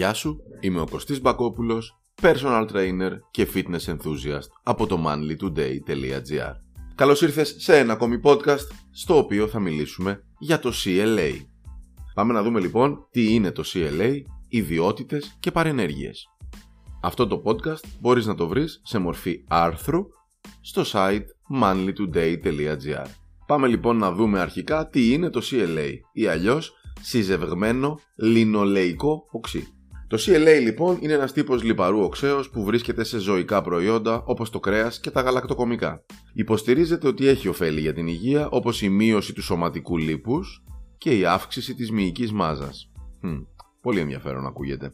Γεια σου, είμαι ο Κωστής Μπακόπουλος, personal trainer και fitness enthusiast από το manlytoday.gr Καλώς ήρθες σε ένα ακόμη podcast στο οποίο θα μιλήσουμε για το CLA. Πάμε να δούμε λοιπόν τι είναι το CLA, ιδιότητες και παρενέργειες. Αυτό το podcast μπορείς να το βρεις σε μορφή άρθρου στο site manlytoday.gr Πάμε λοιπόν να δούμε αρχικά τι είναι το CLA ή αλλιώς συζευγμένο λινολεϊκό οξύ. Το CLA λοιπόν είναι ένας τύπος λιπαρού οξέως που βρίσκεται σε ζωικά προϊόντα όπως το κρέας και τα γαλακτοκομικά. Υποστηρίζεται ότι έχει ωφέλη για την υγεία όπως η μείωση του σωματικού λίπους και η αύξηση της μυϊκής μάζας. πολύ ενδιαφέρον ακούγεται.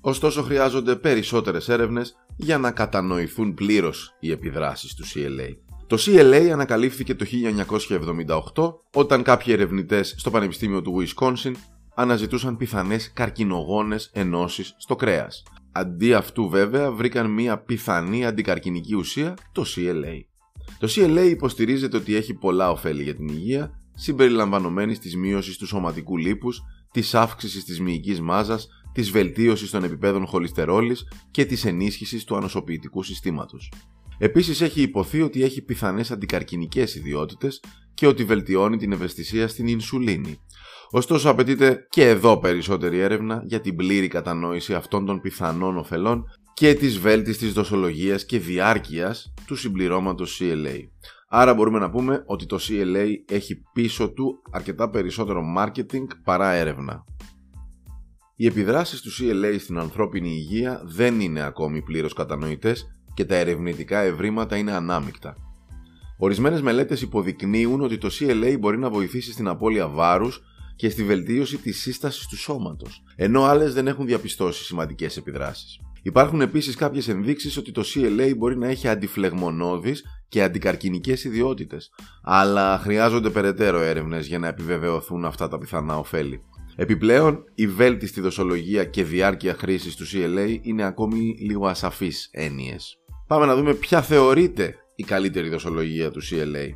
Ωστόσο χρειάζονται περισσότερες έρευνες για να κατανοηθούν πλήρως οι επιδράσεις του CLA. Το CLA ανακαλύφθηκε το 1978 όταν κάποιοι ερευνητές στο Πανεπιστήμιο του Wisconsin αναζητούσαν πιθανές καρκινογόνες ενώσεις στο κρέας. Αντί αυτού βέβαια βρήκαν μια πιθανή αντικαρκινική ουσία, το CLA. Το CLA υποστηρίζεται ότι έχει πολλά ωφέλη για την υγεία, συμπεριλαμβανομένη της μείωσης του σωματικού λίπους, της αύξησης της μυϊκής μάζας, της βελτίωσης των επιπέδων χολυστερόλης και της ενίσχυσης του ανοσοποιητικού συστήματος. Επίσης έχει υποθεί ότι έχει πιθανές αντικαρκυνικέ ιδιότητες και ότι βελτιώνει την ευαισθησία στην ινσουλίνη. Ωστόσο, απαιτείται και εδώ περισσότερη έρευνα για την πλήρη κατανόηση αυτών των πιθανών ωφελών και της βέλτιστης δοσολογίας και διάρκειας του συμπληρώματος CLA. Άρα μπορούμε να πούμε ότι το CLA έχει πίσω του αρκετά περισσότερο marketing παρά έρευνα. Οι επιδράσεις του CLA στην ανθρώπινη υγεία δεν είναι ακόμη πλήρως κατανοητές και τα ερευνητικά ευρήματα είναι ανάμεικτα. Ορισμένες μελέτες υποδεικνύουν ότι το CLA μπορεί να βοηθήσει στην απώλεια βάρους και στη βελτίωση της σύστασης του σώματος, ενώ άλλες δεν έχουν διαπιστώσει σημαντικές επιδράσεις. Υπάρχουν επίσης κάποιες ενδείξεις ότι το CLA μπορεί να έχει αντιφλεγμονώδεις και αντικαρκυνικέ ιδιότητες, αλλά χρειάζονται περαιτέρω έρευνες για να επιβεβαιωθούν αυτά τα πιθανά ωφέλη. Επιπλέον, η βέλτιστη δοσολογία και διάρκεια χρήσης του CLA είναι ακόμη λίγο ασαφείς έννοιες. Πάμε να δούμε ποια θεωρείται η καλύτερη δοσολογία του CLA,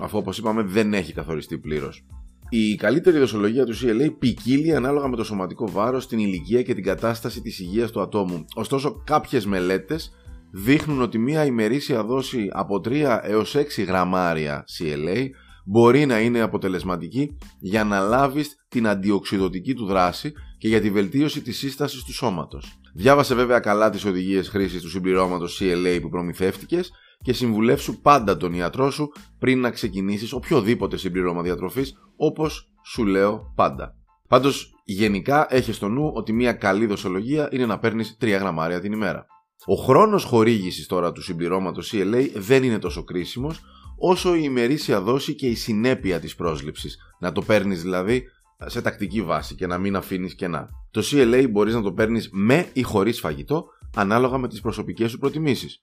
αφού όπως είπαμε δεν έχει καθοριστεί πλήρως. Η καλύτερη δοσολογία του CLA ποικίλει ανάλογα με το σωματικό βάρος, την ηλικία και την κατάσταση της υγείας του ατόμου. Ωστόσο κάποιες μελέτες δείχνουν ότι μια ημερήσια δόση από 3 έως 6 γραμμάρια CLA μπορεί να είναι αποτελεσματική για να λάβεις την αντιοξυδοτική του δράση και για τη βελτίωση της σύστασης του σώματος. Διάβασε βέβαια καλά τις οδηγίες χρήσης του συμπληρώματος CLA που προμηθεύτηκες και συμβουλεύσου πάντα τον ιατρό σου πριν να ξεκινήσεις οποιοδήποτε συμπληρώμα διατροφής όπως σου λέω πάντα. Πάντως γενικά έχεις στο νου ότι μια καλή δοσολογία είναι να παίρνεις 3 γραμμάρια την ημέρα. Ο χρόνος χορήγησης τώρα του συμπληρώματος CLA δεν είναι τόσο κρίσιμος όσο η ημερήσια δόση και η συνέπεια της πρόσληψης. Να το παίρνεις δηλαδή σε τακτική βάση και να μην αφήνεις κενά. Το CLA μπορείς να το παίρνεις με ή χωρίς φαγητό ανάλογα με τις προσωπικές σου προτιμήσεις.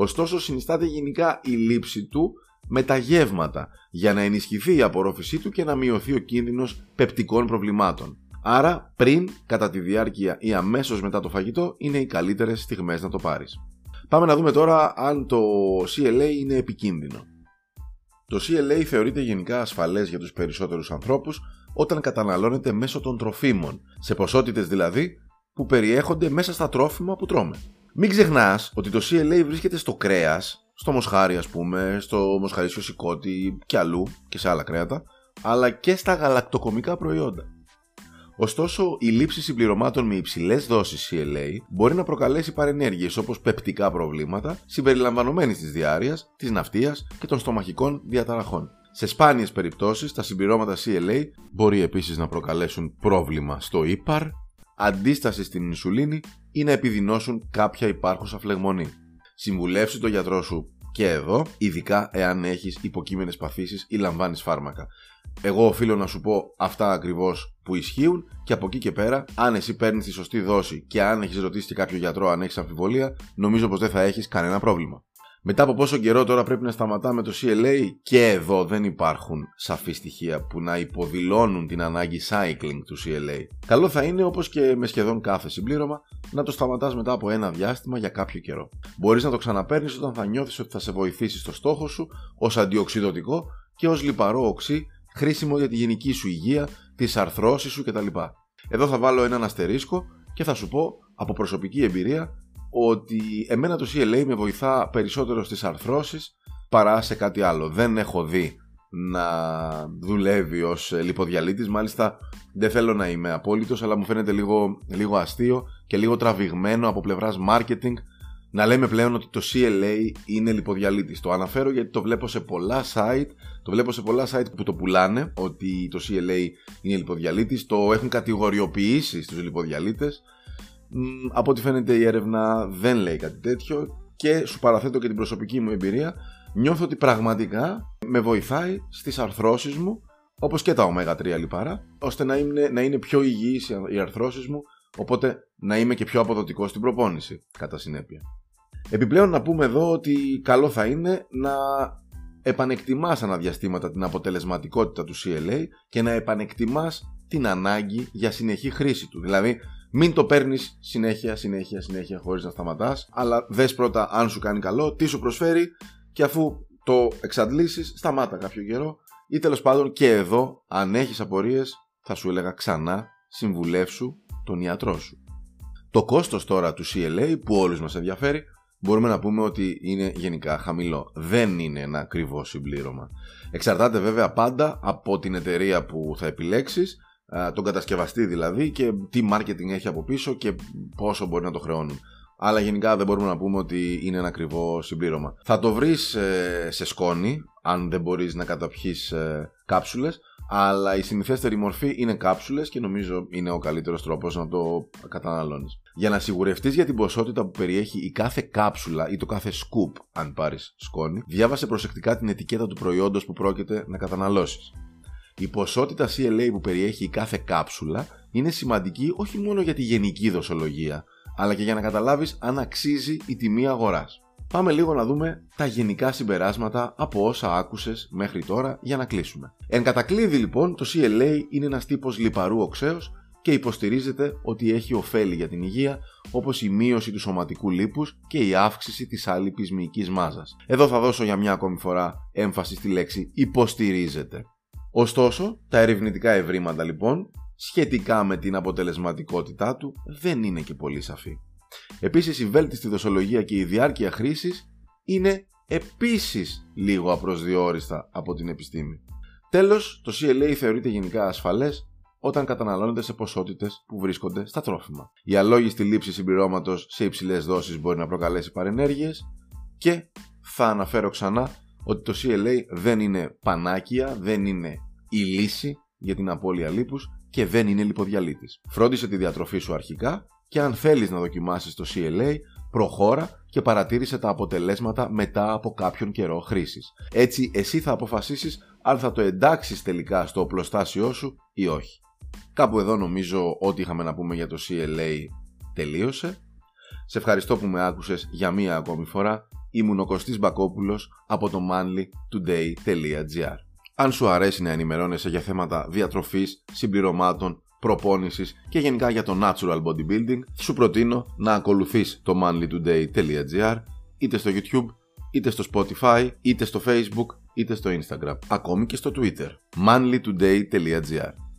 Ωστόσο συνιστάται γενικά η λήψη του με τα γεύματα για να ενισχυθεί η απορρόφησή του και να μειωθεί ο κίνδυνος πεπτικών προβλημάτων. Άρα πριν, κατά τη διάρκεια ή αμέσως μετά το φαγητό είναι οι καλύτερες στιγμές να το πάρεις. Πάμε να δούμε τώρα αν το CLA είναι επικίνδυνο. Το CLA θεωρείται γενικά ασφαλές για τους περισσότερους ανθρώπους όταν καταναλώνεται μέσω των τροφίμων, σε ποσότητες δηλαδή που περιέχονται μέσα στα τρόφιμα που τρώμε. Μην ξεχνάς ότι το CLA βρίσκεται στο κρέας, στο μοσχάρι ας πούμε, στο μοσχαρίσιο σηκώτη και αλλού και σε άλλα κρέατα, αλλά και στα γαλακτοκομικά προϊόντα. Ωστόσο, η λήψη συμπληρωμάτων με υψηλές δόσεις CLA μπορεί να προκαλέσει παρενέργειες όπως πεπτικά προβλήματα συμπεριλαμβανομένης της διάρκειας, της ναυτίας και των στομαχικών διαταραχών. Σε σπάνιες περιπτώσεις, τα συμπληρώματα CLA μπορεί επίσης να προκαλέσουν πρόβλημα στο ύπαρ, αντίσταση στην ινσουλίνη ή να επιδεινώσουν κάποια υπάρχουσα φλεγμονή. Συμβουλεύσει τον γιατρό σου και εδώ, ειδικά εάν έχεις υποκείμενες παθήσεις ή λαμβάνεις φάρμακα. Εγώ οφείλω να σου πω αυτά ακριβώς που ισχύουν και από εκεί και πέρα, αν εσύ παίρνεις τη σωστή δόση και αν έχεις ρωτήσει κάποιο γιατρό αν έχεις αμφιβολία, νομίζω πως δεν θα έχεις κανένα πρόβλημα. Μετά από πόσο καιρό τώρα πρέπει να σταματάμε το CLA και εδώ δεν υπάρχουν σαφή στοιχεία που να υποδηλώνουν την ανάγκη cycling του CLA. Καλό θα είναι όπως και με σχεδόν κάθε συμπλήρωμα να το σταματάς μετά από ένα διάστημα για κάποιο καιρό. Μπορείς να το ξαναπαίρνεις όταν θα νιώθεις ότι θα σε βοηθήσει στο στόχο σου ως αντιοξυδοτικό και ως λιπαρό οξύ χρήσιμο για τη γενική σου υγεία, τις αρθρώσεις σου κτλ. Εδώ θα βάλω έναν αστερίσκο και θα σου πω από προσωπική εμπειρία ότι εμένα το CLA με βοηθά περισσότερο στις αρθρώσεις παρά σε κάτι άλλο. Δεν έχω δει να δουλεύει ως λιποδιαλίτης, μάλιστα δεν θέλω να είμαι απόλυτος, αλλά μου φαίνεται λίγο, λίγο αστείο και λίγο τραβηγμένο από πλευράς marketing να λέμε πλέον ότι το CLA είναι λιποδιαλίτης. Το αναφέρω γιατί το βλέπω σε πολλά site, το βλέπω σε πολλά site που το πουλάνε ότι το CLA είναι λιποδιαλίτης, το έχουν κατηγοριοποιήσει στους λιποδιαλίτες. Από ό,τι φαίνεται η έρευνα δεν λέει κάτι τέτοιο και σου παραθέτω και την προσωπική μου εμπειρία νιώθω ότι πραγματικά με βοηθάει στις αρθρώσεις μου όπως και τα ω3 λιπάρα ώστε να είναι, να είναι πιο υγιείς οι αρθρώσεις μου οπότε να είμαι και πιο αποδοτικός στην προπόνηση κατά συνέπεια. Επιπλέον να πούμε εδώ ότι καλό θα είναι να επανεκτιμάς αναδιαστήματα την αποτελεσματικότητα του CLA και να επανεκτιμάς την ανάγκη για συνεχή χρήση του. Δηλαδή μην το παίρνεις συνέχεια, συνέχεια, συνέχεια χωρίς να σταματάς αλλά δες πρώτα αν σου κάνει καλό, τι σου προσφέρει και αφού το εξαντλήσεις σταμάτα κάποιο καιρό ή τέλος πάντων και εδώ αν έχεις απορίες θα σου έλεγα ξανά συμβουλεύσου τον ιατρό σου. Το κόστος τώρα του CLA που όλους μας ενδιαφέρει μπορούμε να πούμε ότι είναι γενικά χαμηλό. Δεν είναι ένα ακριβό συμπλήρωμα. Εξαρτάται βέβαια πάντα από την εταιρεία που θα επιλέξεις, τον κατασκευαστή δηλαδή και τι marketing έχει από πίσω και πόσο μπορεί να το χρεώνουν. Αλλά γενικά δεν μπορούμε να πούμε ότι είναι ένα ακριβό συμπλήρωμα. Θα το βρεις ε, σε σκόνη, αν δεν μπορείς να καταπιείς ε, κάψουλες, αλλά η συνηθέστερη μορφή είναι κάψουλες και νομίζω είναι ο καλύτερος τρόπος να το καταναλώνεις. Για να σιγουρευτείς για την ποσότητα που περιέχει η κάθε κάψουλα ή το κάθε σκουπ, αν πάρεις σκόνη, διάβασε προσεκτικά την ετικέτα του προϊόντος που πρόκειται να καταναλώσεις. Η ποσότητα CLA που περιέχει η κάθε κάψουλα είναι σημαντική όχι μόνο για τη γενική δοσολογία, αλλά και για να καταλάβεις αν αξίζει η τιμή αγοράς. Πάμε λίγο να δούμε τα γενικά συμπεράσματα από όσα άκουσες μέχρι τώρα για να κλείσουμε. Εν κατακλείδη λοιπόν το CLA είναι ένας τύπος λιπαρού οξέως και υποστηρίζεται ότι έχει ωφέλη για την υγεία όπως η μείωση του σωματικού λίπους και η αύξηση της άλυπης μυϊκής μάζας. Εδώ θα δώσω για μια ακόμη φορά έμφαση στη λέξη υποστηρίζεται. Ωστόσο, τα ερευνητικά ευρήματα λοιπόν σχετικά με την αποτελεσματικότητά του δεν είναι και πολύ σαφή. Επίσης η βέλτιστη δοσολογία και η διάρκεια χρήσης είναι επίσης λίγο απροσδιόριστα από την επιστήμη. Τέλος, το CLA θεωρείται γενικά ασφαλές όταν καταναλώνεται σε ποσότητες που βρίσκονται στα τρόφιμα. Η αλόγιστη λήψη συμπληρώματος σε υψηλές δόσεις μπορεί να προκαλέσει παρενέργειες και θα αναφέρω ξανά ότι το CLA δεν είναι πανάκια, δεν είναι η λύση για την απώλεια λίπους και δεν είναι λιποδιαλίτης. Φρόντισε τη διατροφή σου αρχικά και αν θέλεις να δοκιμάσεις το CLA, προχώρα και παρατήρησε τα αποτελέσματα μετά από κάποιον καιρό χρήσης. Έτσι εσύ θα αποφασίσεις αν θα το εντάξεις τελικά στο οπλοστάσιό σου ή όχι. Κάπου εδώ νομίζω ό,τι είχαμε να πούμε για το CLA τελείωσε. Σε ευχαριστώ που με άκουσες για μία ακόμη φορά. Ήμουν ο Κωστής Μπακόπουλος από το manlytoday.gr Αν σου αρέσει να ενημερώνεσαι για θέματα διατροφής, συμπληρωμάτων, προπόνησης και γενικά για το natural bodybuilding, σου προτείνω να ακολουθείς το manlytoday.gr είτε στο YouTube, είτε στο Spotify, είτε στο Facebook, είτε στο Instagram, ακόμη και στο Twitter. manlytoday.gr